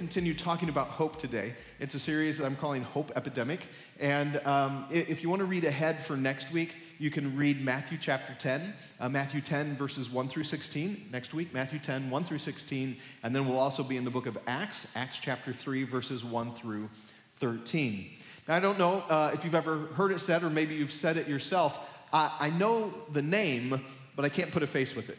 Continue talking about hope today. It's a series that I'm calling Hope Epidemic. And um, if you want to read ahead for next week, you can read Matthew chapter 10, uh, Matthew 10, verses 1 through 16 next week, Matthew 10, 1 through 16. And then we'll also be in the book of Acts, Acts chapter 3, verses 1 through 13. Now, I don't know uh, if you've ever heard it said, or maybe you've said it yourself. I, I know the name, but I can't put a face with it.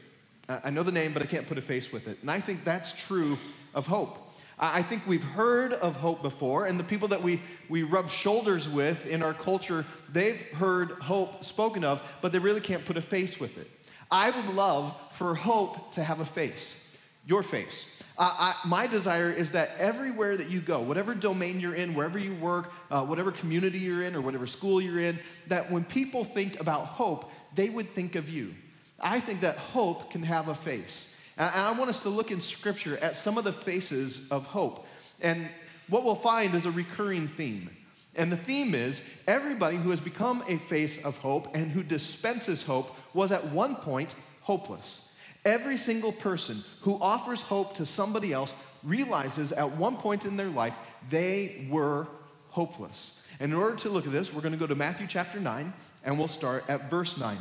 I know the name, but I can't put a face with it. And I think that's true of hope. I think we've heard of hope before, and the people that we, we rub shoulders with in our culture, they've heard hope spoken of, but they really can't put a face with it. I would love for hope to have a face, your face. I, my desire is that everywhere that you go, whatever domain you're in, wherever you work, uh, whatever community you're in, or whatever school you're in, that when people think about hope, they would think of you. I think that hope can have a face. And I want us to look in Scripture at some of the faces of hope. And what we'll find is a recurring theme. And the theme is everybody who has become a face of hope and who dispenses hope was at one point hopeless. Every single person who offers hope to somebody else realizes at one point in their life they were hopeless. And in order to look at this, we're going to go to Matthew chapter 9 and we'll start at verse 9.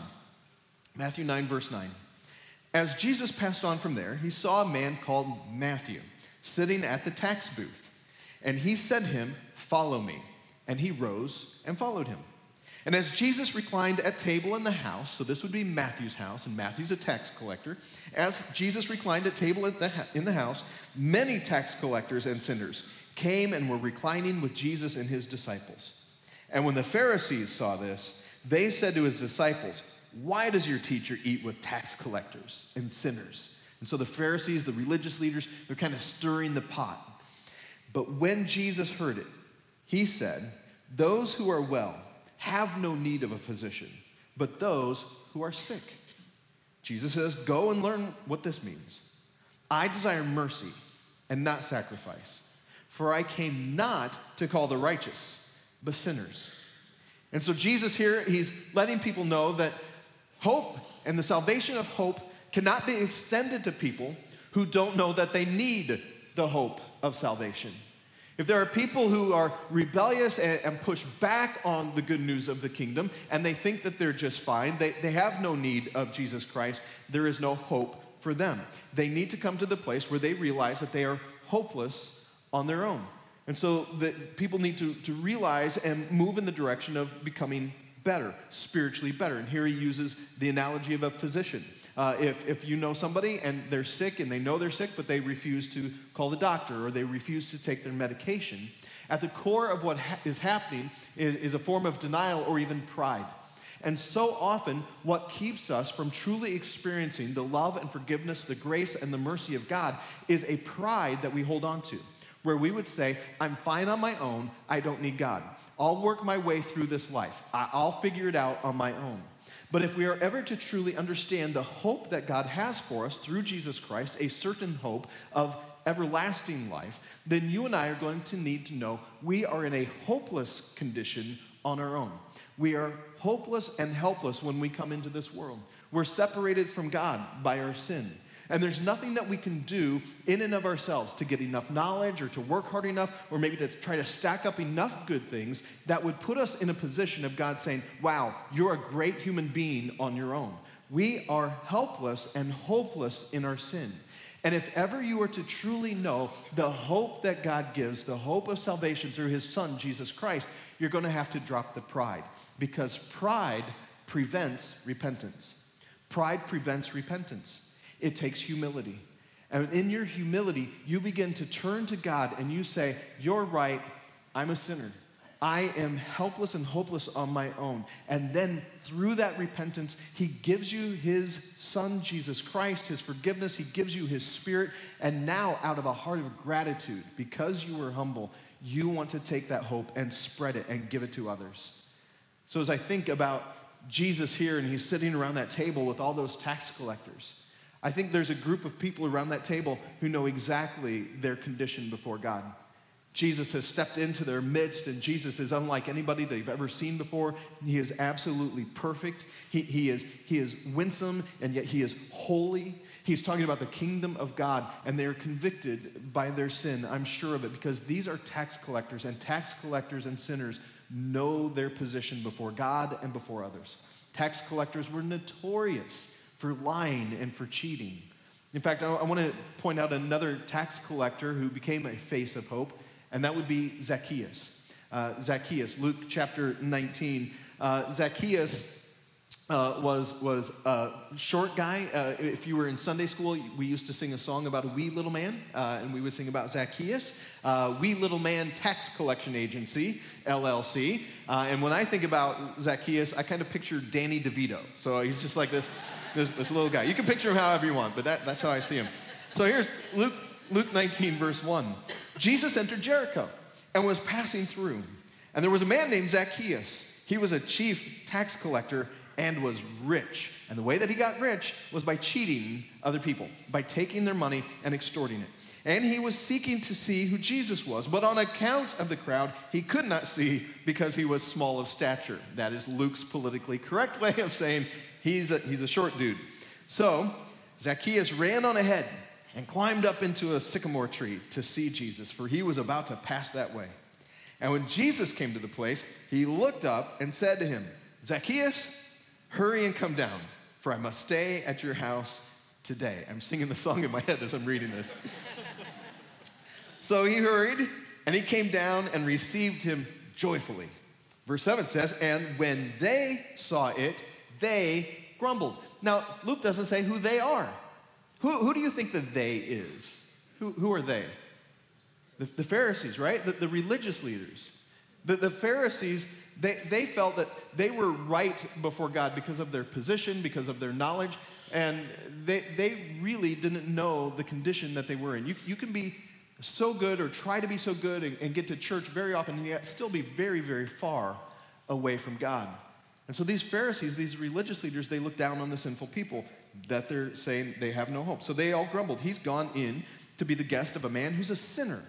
Matthew 9, verse 9. As Jesus passed on from there, he saw a man called Matthew sitting at the tax booth. And he said to him, Follow me. And he rose and followed him. And as Jesus reclined at table in the house, so this would be Matthew's house, and Matthew's a tax collector. As Jesus reclined at table in the house, many tax collectors and sinners came and were reclining with Jesus and his disciples. And when the Pharisees saw this, they said to his disciples, why does your teacher eat with tax collectors and sinners? And so the Pharisees, the religious leaders, they're kind of stirring the pot. But when Jesus heard it, he said, Those who are well have no need of a physician, but those who are sick. Jesus says, Go and learn what this means. I desire mercy and not sacrifice, for I came not to call the righteous, but sinners. And so Jesus here, he's letting people know that Hope and the salvation of hope cannot be extended to people who don't know that they need the hope of salvation. If there are people who are rebellious and, and, push back on the good news of the kingdom and they think that they're just fine, they, they have no need of Jesus Christ, there is no hope for them. They need to come to the place where they realize that they are hopeless on their own. And so that people need to, to realize and move in the direction of becoming better, spiritually better. And here he uses the analogy of a physician. Uh, if, if you know somebody and they're sick and they know they're sick, but they refuse to call the doctor or they refuse to take their medication, at the core of what ha- is happening is, is a form of denial or even pride. And so often, what keeps us from truly experiencing the love and forgiveness, the grace and the mercy of God is a pride that we hold on to, where we would say, I'm fine on my own, I don't need God. I'll work my way through this life. I'll figure it out on my own. But if we are ever to truly understand the hope that God has for us through Jesus Christ, a certain hope of everlasting life, then you and I are going to need to know we are in a hopeless condition on our own. We are hopeless and helpless when we come into this world. We're separated from God by our sin. And there's nothing that we can do in and of ourselves to get enough knowledge or to work hard enough or maybe to try to stack up enough good things that would put us in a position of God saying, wow, you're a great human being on your own. We are helpless and hopeless in our sin. And if ever you are to truly know the hope that God gives, the hope of salvation through his son, Jesus Christ, you're going to have to drop the pride because pride prevents repentance. Pride prevents repentance. It takes humility. And in your humility, you begin to turn to God and you say, You're right, I'm a sinner. I am helpless and hopeless on my own. And then through that repentance, He gives you His Son, Jesus Christ, His forgiveness. He gives you His Spirit. And now, out of a heart of gratitude, because you were humble, you want to take that hope and spread it and give it to others. So, as I think about Jesus here and he's sitting around that table with all those tax collectors. I think there's a group of people around that table who know exactly their condition before God. Jesus has stepped into their midst, and Jesus is unlike anybody they've ever seen before. He is absolutely perfect. He, he, is, he is winsome, and yet he is holy. He's talking about the kingdom of God, and they are convicted by their sin. I'm sure of it because these are tax collectors, and tax collectors and sinners know their position before God and before others. Tax collectors were notorious for lying and for cheating. In fact, I, I want to point out another tax collector who became a face of hope, and that would be Zacchaeus. Uh, Zacchaeus, Luke chapter 19. Uh, Zacchaeus uh, was, was a short guy. Uh, if you were in Sunday school, we used to sing a song about a wee little man, uh, and we would sing about Zacchaeus. Uh, wee Little Man Tax Collection Agency, LLC. Uh, and when I think about Zacchaeus, I kind of picture Danny DeVito. So he's just like this, this, this little guy. You can picture him however you want, but that, that's how I see him. So here's Luke, Luke 19, verse 1. Jesus entered Jericho and was passing through. And there was a man named Zacchaeus. He was a chief tax collector and was rich. And the way that he got rich was by cheating other people, by taking their money and extorting it. And he was seeking to see who Jesus was, but on account of the crowd, he could not see because he was small of stature. That is Luke's politically correct way of saying he's a, he's a short dude. So Zacchaeus ran on ahead and climbed up into a sycamore tree to see Jesus, for he was about to pass that way. And when Jesus came to the place, he looked up and said to him, Zacchaeus, Hurry and come down, for I must stay at your house today. I'm singing the song in my head as I'm reading this. so he hurried, and he came down and received him joyfully. Verse 7 says, And when they saw it, they grumbled. Now, Luke doesn't say who they are. Who, who do you think the they is? Who, who are they? The, the Pharisees, right? The, the religious leaders. The, the Pharisees they, they felt that they were right before God because of their position, because of their knowledge, and they, they really didn't know the condition that they were in. You, you can be so good or try to be so good and, and get to church very often and yet still be very, very far away from God. And so these Pharisees, these religious leaders, they look down on the sinful people that they're saying they have no hope. So they all grumbled. He's gone in to be the guest of a man who's a sinner.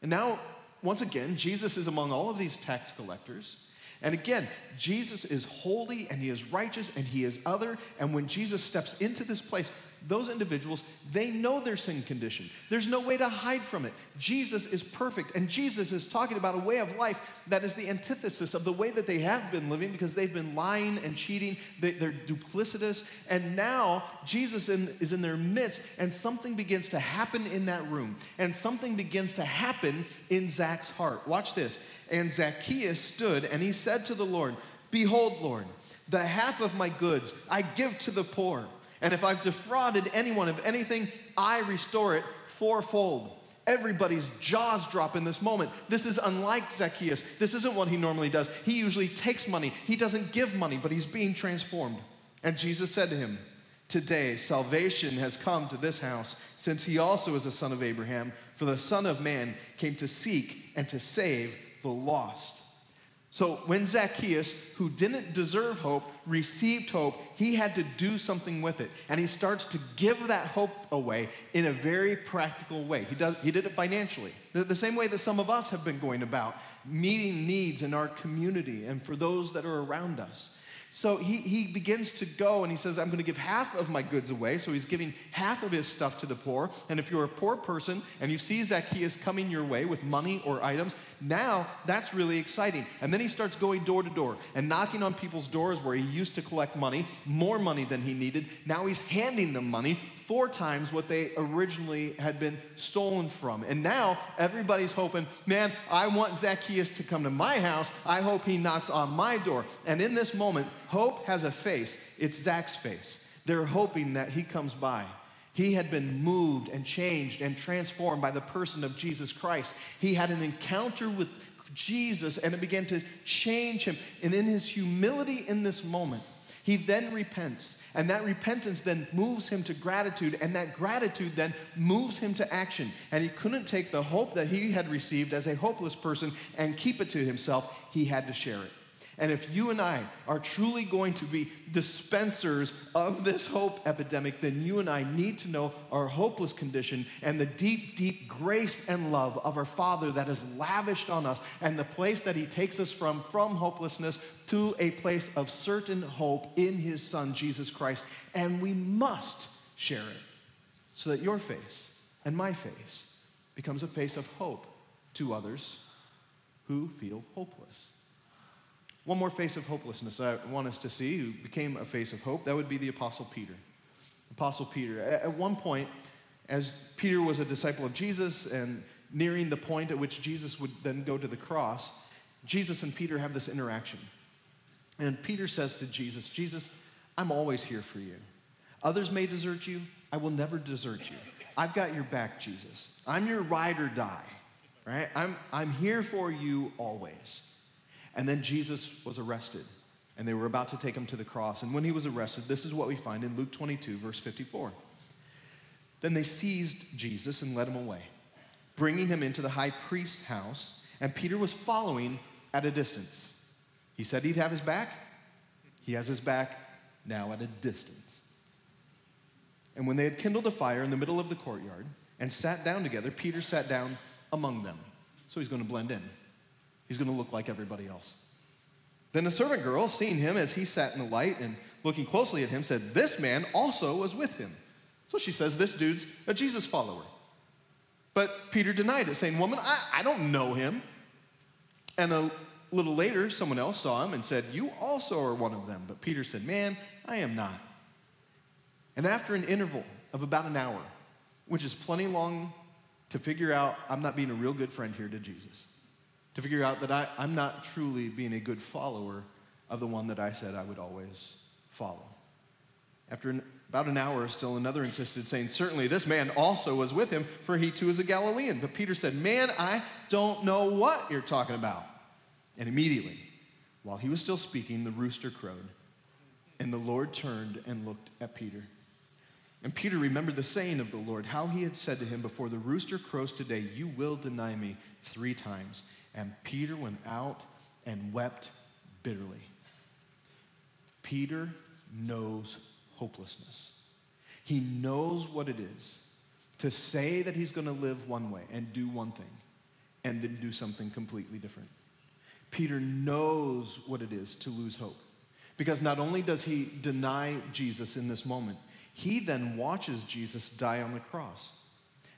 And now once again, Jesus is among all of these tax collectors. And again, Jesus is holy and he is righteous and he is other. And when Jesus steps into this place, those individuals, they know their sin condition. There's no way to hide from it. Jesus is perfect. And Jesus is talking about a way of life that is the antithesis of the way that they have been living because they've been lying and cheating. They, are duplicitous. And now Jesus in, is in their midst, and something begins to happen in that room. And something begins to happen in Zach's heart. Watch this. And Zacchaeus stood and he said to the Lord, Behold, Lord, the half of my goods I give to the poor. And if I've defrauded anyone of anything, I restore it fourfold. Everybody's jaws drop in this moment. This is unlike Zacchaeus. This isn't what he normally does. He usually takes money, he doesn't give money, but he's being transformed. And Jesus said to him, Today salvation has come to this house, since he also is a son of Abraham, for the Son of Man came to seek and to save the lost. So when Zacchaeus, who didn't deserve hope, received hope, he had to do something with it. And he starts to give that hope away in a very practical way. He, does, he did it financially, the, the same way that some of us have been going about, meeting needs in our community and for those that are around us. So he, he begins to go and he says, I'm going to give half of my goods away. So he's giving half of his stuff to the poor. And if you're a poor person and you see Zacchaeus coming your way with money or items, now that's really exciting. And then he starts going door to door and knocking on people's doors where he used to collect money, more money than he needed. Now he's handing them money four times what they originally had been stolen from. And now everybody's hoping, man, I want Zacchaeus to come to my house. I hope he knocks on my door. And in this moment, hope has a face. It's Zach's face. They're hoping that he comes by. He had been moved and changed and transformed by the person of Jesus Christ. He had an encounter with Jesus and it began to change him. And in his humility in this moment, he then repents and that repentance then moves him to gratitude, and that gratitude then moves him to action. And he couldn't take the hope that he had received as a hopeless person and keep it to himself. He had to share it. And if you and I are truly going to be dispensers of this hope epidemic, then you and I need to know our hopeless condition and the deep, deep grace and love of our Father that is lavished on us and the place that He takes us from, from hopelessness to a place of certain hope in His Son, Jesus Christ. And we must share it so that your face and my face becomes a face of hope to others who feel hopeless. One more face of hopelessness I want us to see who became a face of hope. That would be the Apostle Peter. Apostle Peter. At one point, as Peter was a disciple of Jesus and nearing the point at which Jesus would then go to the cross, Jesus and Peter have this interaction. And Peter says to Jesus, Jesus, I'm always here for you. Others may desert you, I will never desert you. I've got your back, Jesus. I'm your ride or die, right? I'm, I'm here for you always. And then Jesus was arrested, and they were about to take him to the cross. And when he was arrested, this is what we find in Luke 22, verse 54. Then they seized Jesus and led him away, bringing him into the high priest's house, and Peter was following at a distance. He said he'd have his back. He has his back now at a distance. And when they had kindled a fire in the middle of the courtyard and sat down together, Peter sat down among them. So he's going to blend in. He's going to look like everybody else. Then the servant girl, seeing him as he sat in the light and looking closely at him, said, This man also was with him. So she says, This dude's a Jesus follower. But Peter denied it, saying, Woman, I, I don't know him. And a little later, someone else saw him and said, You also are one of them. But Peter said, Man, I am not. And after an interval of about an hour, which is plenty long to figure out I'm not being a real good friend here to Jesus, to figure out that I, I'm not truly being a good follower of the one that I said I would always follow. After an, about an hour, still another insisted, saying, Certainly this man also was with him, for he too is a Galilean. But Peter said, Man, I don't know what you're talking about. And immediately, while he was still speaking, the rooster crowed. And the Lord turned and looked at Peter. And Peter remembered the saying of the Lord, how he had said to him, Before the rooster crows today, you will deny me three times. And Peter went out and wept bitterly. Peter knows hopelessness. He knows what it is to say that he's going to live one way and do one thing and then do something completely different. Peter knows what it is to lose hope. Because not only does he deny Jesus in this moment, he then watches Jesus die on the cross.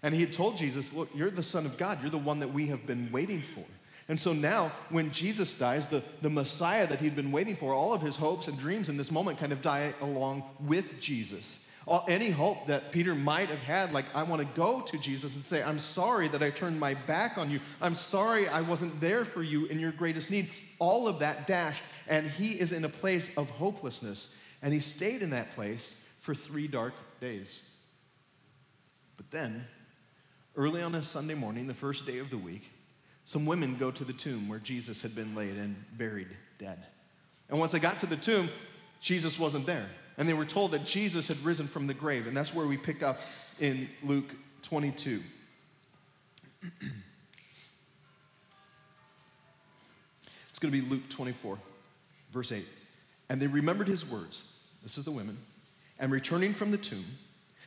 And he had told Jesus, Look, you're the Son of God. You're the one that we have been waiting for. And so now, when Jesus dies, the, the Messiah that he'd been waiting for, all of his hopes and dreams in this moment kind of die along with Jesus. All, any hope that Peter might have had, like, I want to go to Jesus and say, I'm sorry that I turned my back on you. I'm sorry I wasn't there for you in your greatest need. All of that dashed, and he is in a place of hopelessness. And he stayed in that place for three dark days. But then, early on a Sunday morning, the first day of the week, some women go to the tomb where Jesus had been laid and buried dead. And once they got to the tomb, Jesus wasn't there. And they were told that Jesus had risen from the grave. And that's where we pick up in Luke 22. it's going to be Luke 24, verse 8. And they remembered his words. This is the women. And returning from the tomb,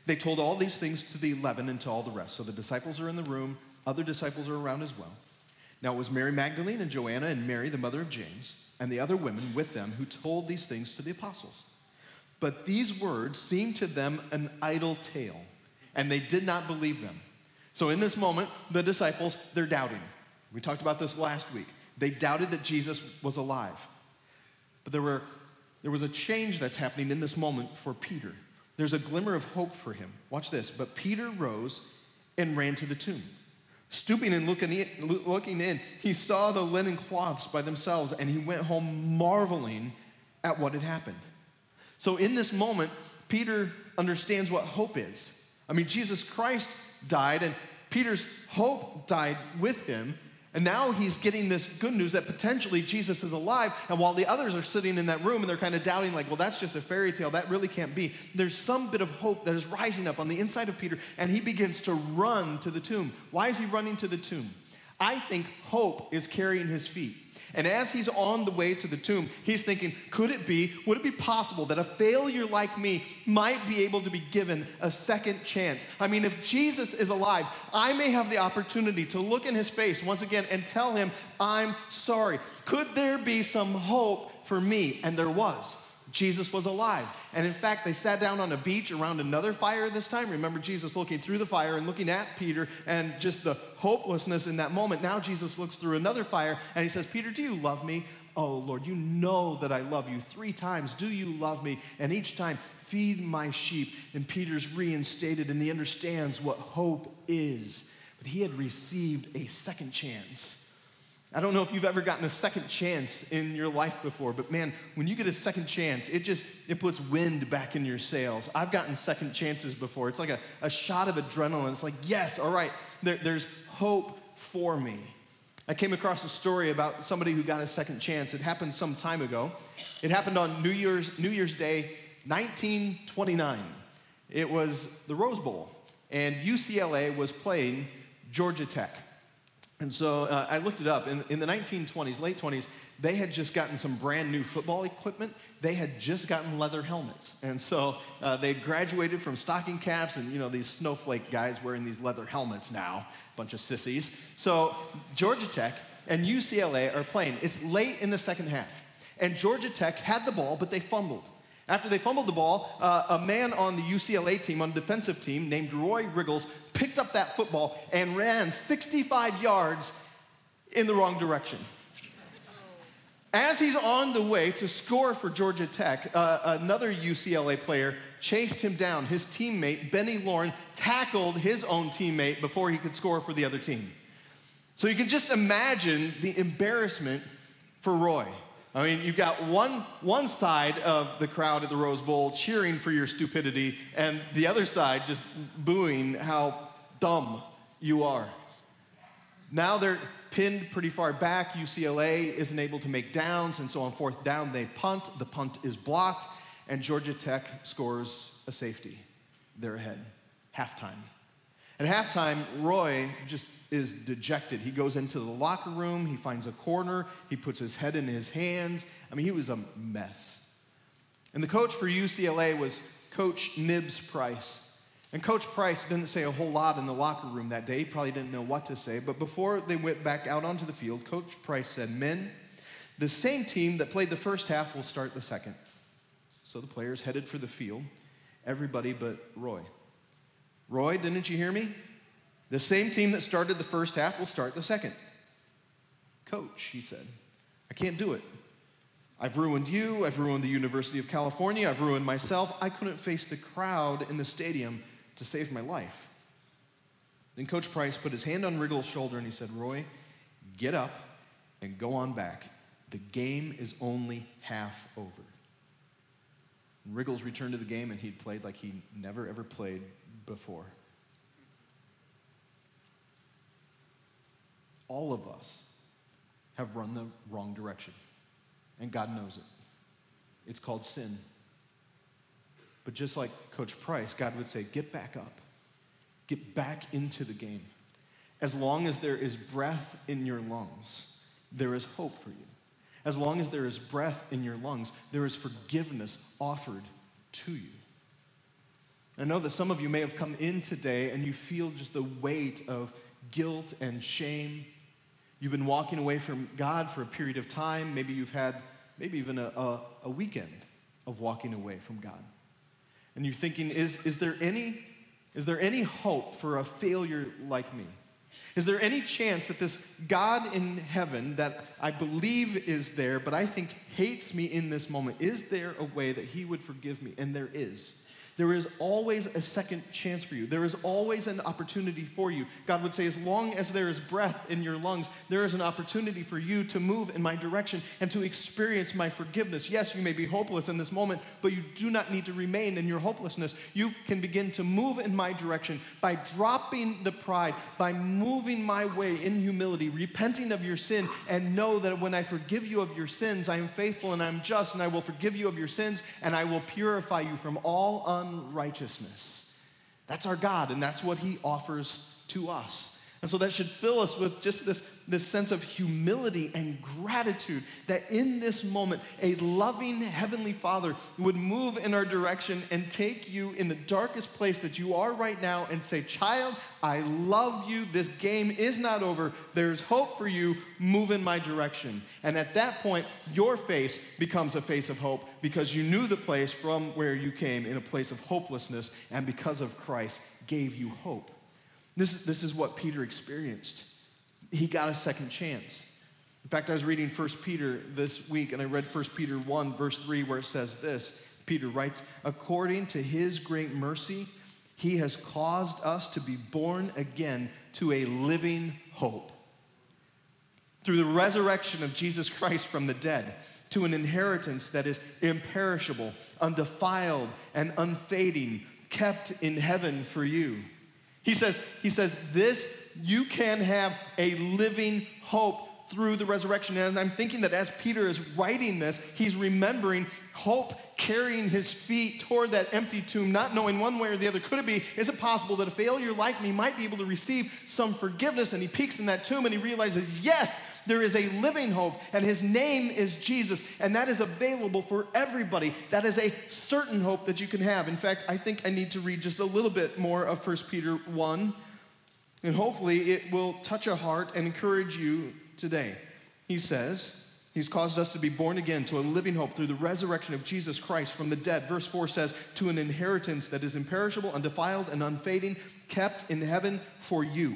they told all these things to the eleven and to all the rest. So the disciples are in the room, other disciples are around as well. Now it was Mary Magdalene and Joanna and Mary, the mother of James, and the other women with them who told these things to the apostles. But these words seemed to them an idle tale, and they did not believe them. So in this moment, the disciples, they're doubting. We talked about this last week. They doubted that Jesus was alive. But there, were, there was a change that's happening in this moment for Peter. There's a glimmer of hope for him. Watch this. But Peter rose and ran to the tomb. Stooping and looking in, looking in, he saw the linen cloths by themselves and he went home marveling at what had happened. So, in this moment, Peter understands what hope is. I mean, Jesus Christ died and Peter's hope died with him. And now he's getting this good news that potentially Jesus is alive. And while the others are sitting in that room and they're kind of doubting, like, well, that's just a fairy tale, that really can't be, there's some bit of hope that is rising up on the inside of Peter, and he begins to run to the tomb. Why is he running to the tomb? I think hope is carrying his feet. And as he's on the way to the tomb, he's thinking, could it be, would it be possible that a failure like me might be able to be given a second chance? I mean, if Jesus is alive, I may have the opportunity to look in his face once again and tell him, I'm sorry. Could there be some hope for me? And there was. Jesus was alive. And in fact, they sat down on a beach around another fire this time. Remember Jesus looking through the fire and looking at Peter and just the hopelessness in that moment. Now Jesus looks through another fire and he says, Peter, do you love me? Oh, Lord, you know that I love you. Three times, do you love me? And each time, feed my sheep. And Peter's reinstated and he understands what hope is. But he had received a second chance. I don't know if you've ever gotten a second chance in your life before, but man, when you get a second chance, it just it puts wind back in your sails. I've gotten second chances before. It's like a, a shot of adrenaline. It's like, yes, all right, there, there's hope for me. I came across a story about somebody who got a second chance. It happened some time ago. It happened on New Year's, New Year's Day, 1929. It was the Rose Bowl, and UCLA was playing Georgia Tech. And so uh, I looked it up. In, in the 1920s, late 20s, they had just gotten some brand new football equipment. They had just gotten leather helmets. And so uh, they graduated from stocking caps and, you know, these snowflake guys wearing these leather helmets now, bunch of sissies. So Georgia Tech and UCLA are playing. It's late in the second half. And Georgia Tech had the ball, but they fumbled. After they fumbled the ball, uh, a man on the UCLA team, on the defensive team, named Roy Riegels, picked up that football and ran 65 yards in the wrong direction. As he's on the way to score for Georgia Tech, uh, another UCLA player chased him down. His teammate, Benny Lom, tackled his own teammate before he could score for the other team. So you can just imagine the embarrassment for Roy. I mean, you've got one, one side of the crowd at the Rose Bowl cheering for your stupidity, and the other side just booing how dumb you are. Now they're pinned pretty far back. UCLA isn't able to make downs, and so on fourth down, they punt. The punt is blocked, and Georgia Tech scores a safety. They're ahead. Halftime. At halftime, Roy just is dejected. He goes into the locker room, he finds a corner, he puts his head in his hands. I mean, he was a mess. And the coach for UCLA was Coach Nibs Price. And Coach Price didn't say a whole lot in the locker room that day. He probably didn't know what to say. But before they went back out onto the field, Coach Price said, Men, the same team that played the first half will start the second. So the players headed for the field, everybody but Roy. Roy, didn't you hear me? The same team that started the first half will start the second. Coach, he said, I can't do it. I've ruined you. I've ruined the University of California. I've ruined myself. I couldn't face the crowd in the stadium to save my life. Then Coach Price put his hand on Riggle's shoulder and he said, Roy, get up and go on back. The game is only half over. And Riegels returned to the game and he'd played like he never ever played before. All of us have run the wrong direction, and God knows it. It's called sin. But just like Coach Price, God would say, get back up, get back into the game. As long as there is breath in your lungs, there is hope for you. As long as there is breath in your lungs, there is forgiveness offered to you. I know that some of you may have come in today and you feel just the weight of guilt and shame. You've been walking away from God for a period of time. Maybe you've had, maybe even a, a, a weekend of walking away from God. And you're thinking, is, is, there any, is there any hope for a failure like me? Is there any chance that this God in heaven that I believe is there, but I think hates me in this moment, is there a way that he would forgive me? And there is. There is always a second chance for you. There is always an opportunity for you. God would say, as long as there is breath in your lungs, there is an opportunity for you to move in my direction and to experience my forgiveness. Yes, you may be hopeless in this moment, but you do not need to remain in your hopelessness. You can begin to move in my direction by dropping the pride, by moving my way in humility, repenting of your sin, and know that when I forgive you of your sins, I am faithful and I'm just, and I will forgive you of your sins, and I will purify you from all unrighteousness. That's our God, and that's what He offers to us. And so that should fill us with just this, this sense of humility and gratitude that in this moment, a loving Heavenly Father would move in our direction and take you in the darkest place that you are right now and say, Child, I love you. This game is not over. There's hope for you. Move in my direction. And at that point, your face becomes a face of hope because you knew the place from where you came in a place of hopelessness, and because of Christ, gave you hope. This, this is what Peter experienced. He got a second chance. In fact, I was reading 1 Peter this week, and I read 1 Peter 1, verse 3, where it says this Peter writes, According to his great mercy, he has caused us to be born again to a living hope. Through the resurrection of Jesus Christ from the dead, to an inheritance that is imperishable, undefiled, and unfading, kept in heaven for you he says, he says, this, you can have a living hope through the resurrection. And I'm thinking that as Peter is writing this, he's remembering hope carrying his feet toward that empty tomb, not knowing one way or the other. Could it be, is it possible that a failure like me might be able to receive some forgiveness? And he peeks in that tomb and he realizes, yes, there is a living hope, and his name is Jesus, and that is available for everybody. That is a certain hope that you can have. In fact, I think I need to read just a little bit more of 1 Peter 1, and hopefully it will touch a heart and encourage you today. He says, He's caused us to be born again to a living hope through the resurrection of Jesus Christ from the dead. Verse 4 says, To an inheritance that is imperishable, undefiled, and unfading, kept in heaven for you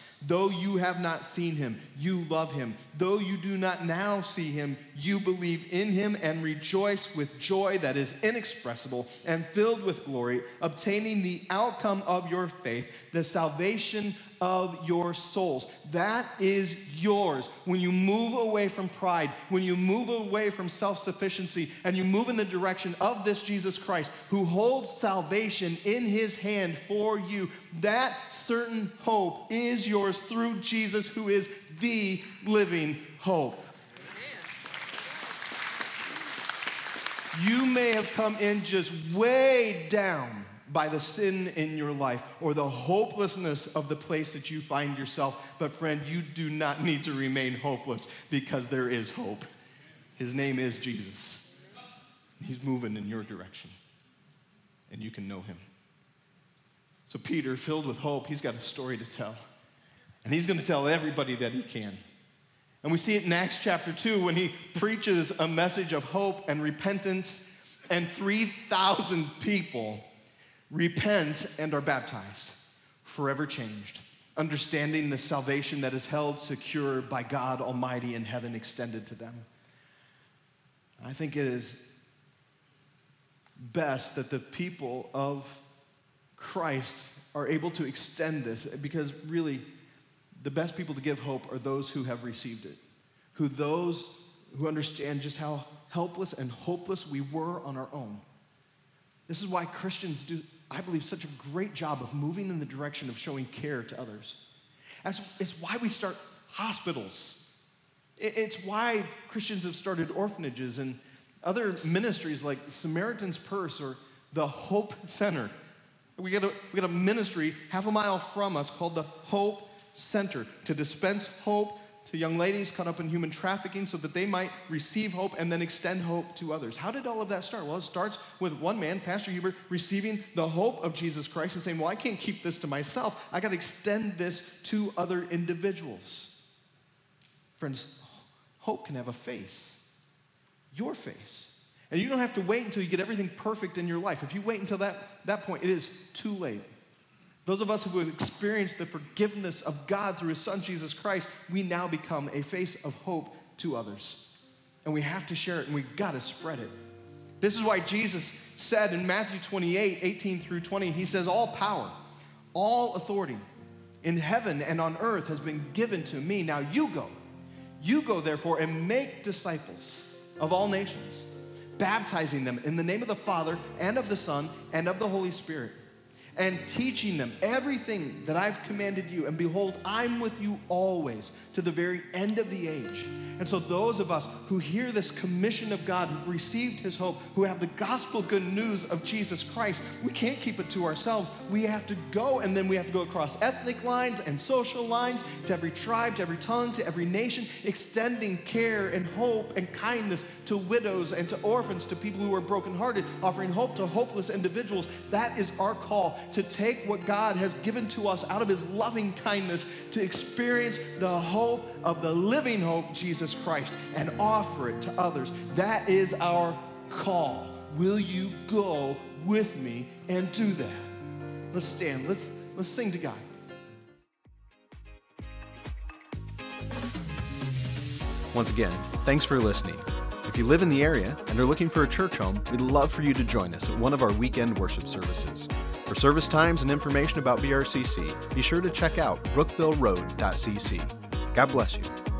Though you have not seen him, you love him. Though you do not now see him, you believe in him and rejoice with joy that is inexpressible and filled with glory, obtaining the outcome of your faith, the salvation of your souls. That is yours. When you move away from pride, when you move away from self sufficiency, and you move in the direction of this Jesus Christ who holds salvation in his hand for you, that certain hope is yours through Jesus, who is the living hope. You may have come in just way down by the sin in your life or the hopelessness of the place that you find yourself. But, friend, you do not need to remain hopeless because there is hope. His name is Jesus. He's moving in your direction, and you can know him. So, Peter, filled with hope, he's got a story to tell. And he's going to tell everybody that he can. And we see it in Acts chapter 2 when he preaches a message of hope and repentance, and 3,000 people repent and are baptized, forever changed, understanding the salvation that is held secure by God Almighty in heaven extended to them. I think it is best that the people of Christ are able to extend this because really the best people to give hope are those who have received it, who those who understand just how helpless and hopeless we were on our own. This is why Christians do I believe, such a great job of moving in the direction of showing care to others. That's, it's why we start hospitals. it's why Christians have started orphanages and other ministries like Samaritan's Purse or the Hope Center. We got, a, we got a ministry half a mile from us called the Hope Center to dispense hope to young ladies caught up in human trafficking so that they might receive hope and then extend hope to others. How did all of that start? Well, it starts with one man, Pastor Hubert, receiving the hope of Jesus Christ and saying, Well, I can't keep this to myself. I got to extend this to other individuals. Friends, hope can have a face, your face. And you don't have to wait until you get everything perfect in your life. If you wait until that, that point, it is too late. Those of us who have experienced the forgiveness of God through his son Jesus Christ, we now become a face of hope to others. And we have to share it and we've got to spread it. This is why Jesus said in Matthew 28 18 through 20, he says, All power, all authority in heaven and on earth has been given to me. Now you go. You go, therefore, and make disciples of all nations, baptizing them in the name of the Father and of the Son and of the Holy Spirit and teaching them everything that I've commanded you. And behold, I'm with you always to the very end of the age. And so, those of us who hear this commission of God, who've received his hope, who have the gospel good news of Jesus Christ, we can't keep it to ourselves. We have to go, and then we have to go across ethnic lines and social lines to every tribe, to every tongue, to every nation, extending care and hope and kindness to widows and to orphans, to people who are brokenhearted, offering hope to hopeless individuals. That is our call to take what God has given to us out of his loving kindness to experience the hope of the living hope, Jesus Christ, and offer it to others. That is our call. Will you go with me and do that? Let's stand. Let's, let's sing to God. Once again, thanks for listening. If you live in the area and are looking for a church home, we'd love for you to join us at one of our weekend worship services. For service times and information about BRCC, be sure to check out brookvilleroad.cc. God bless you.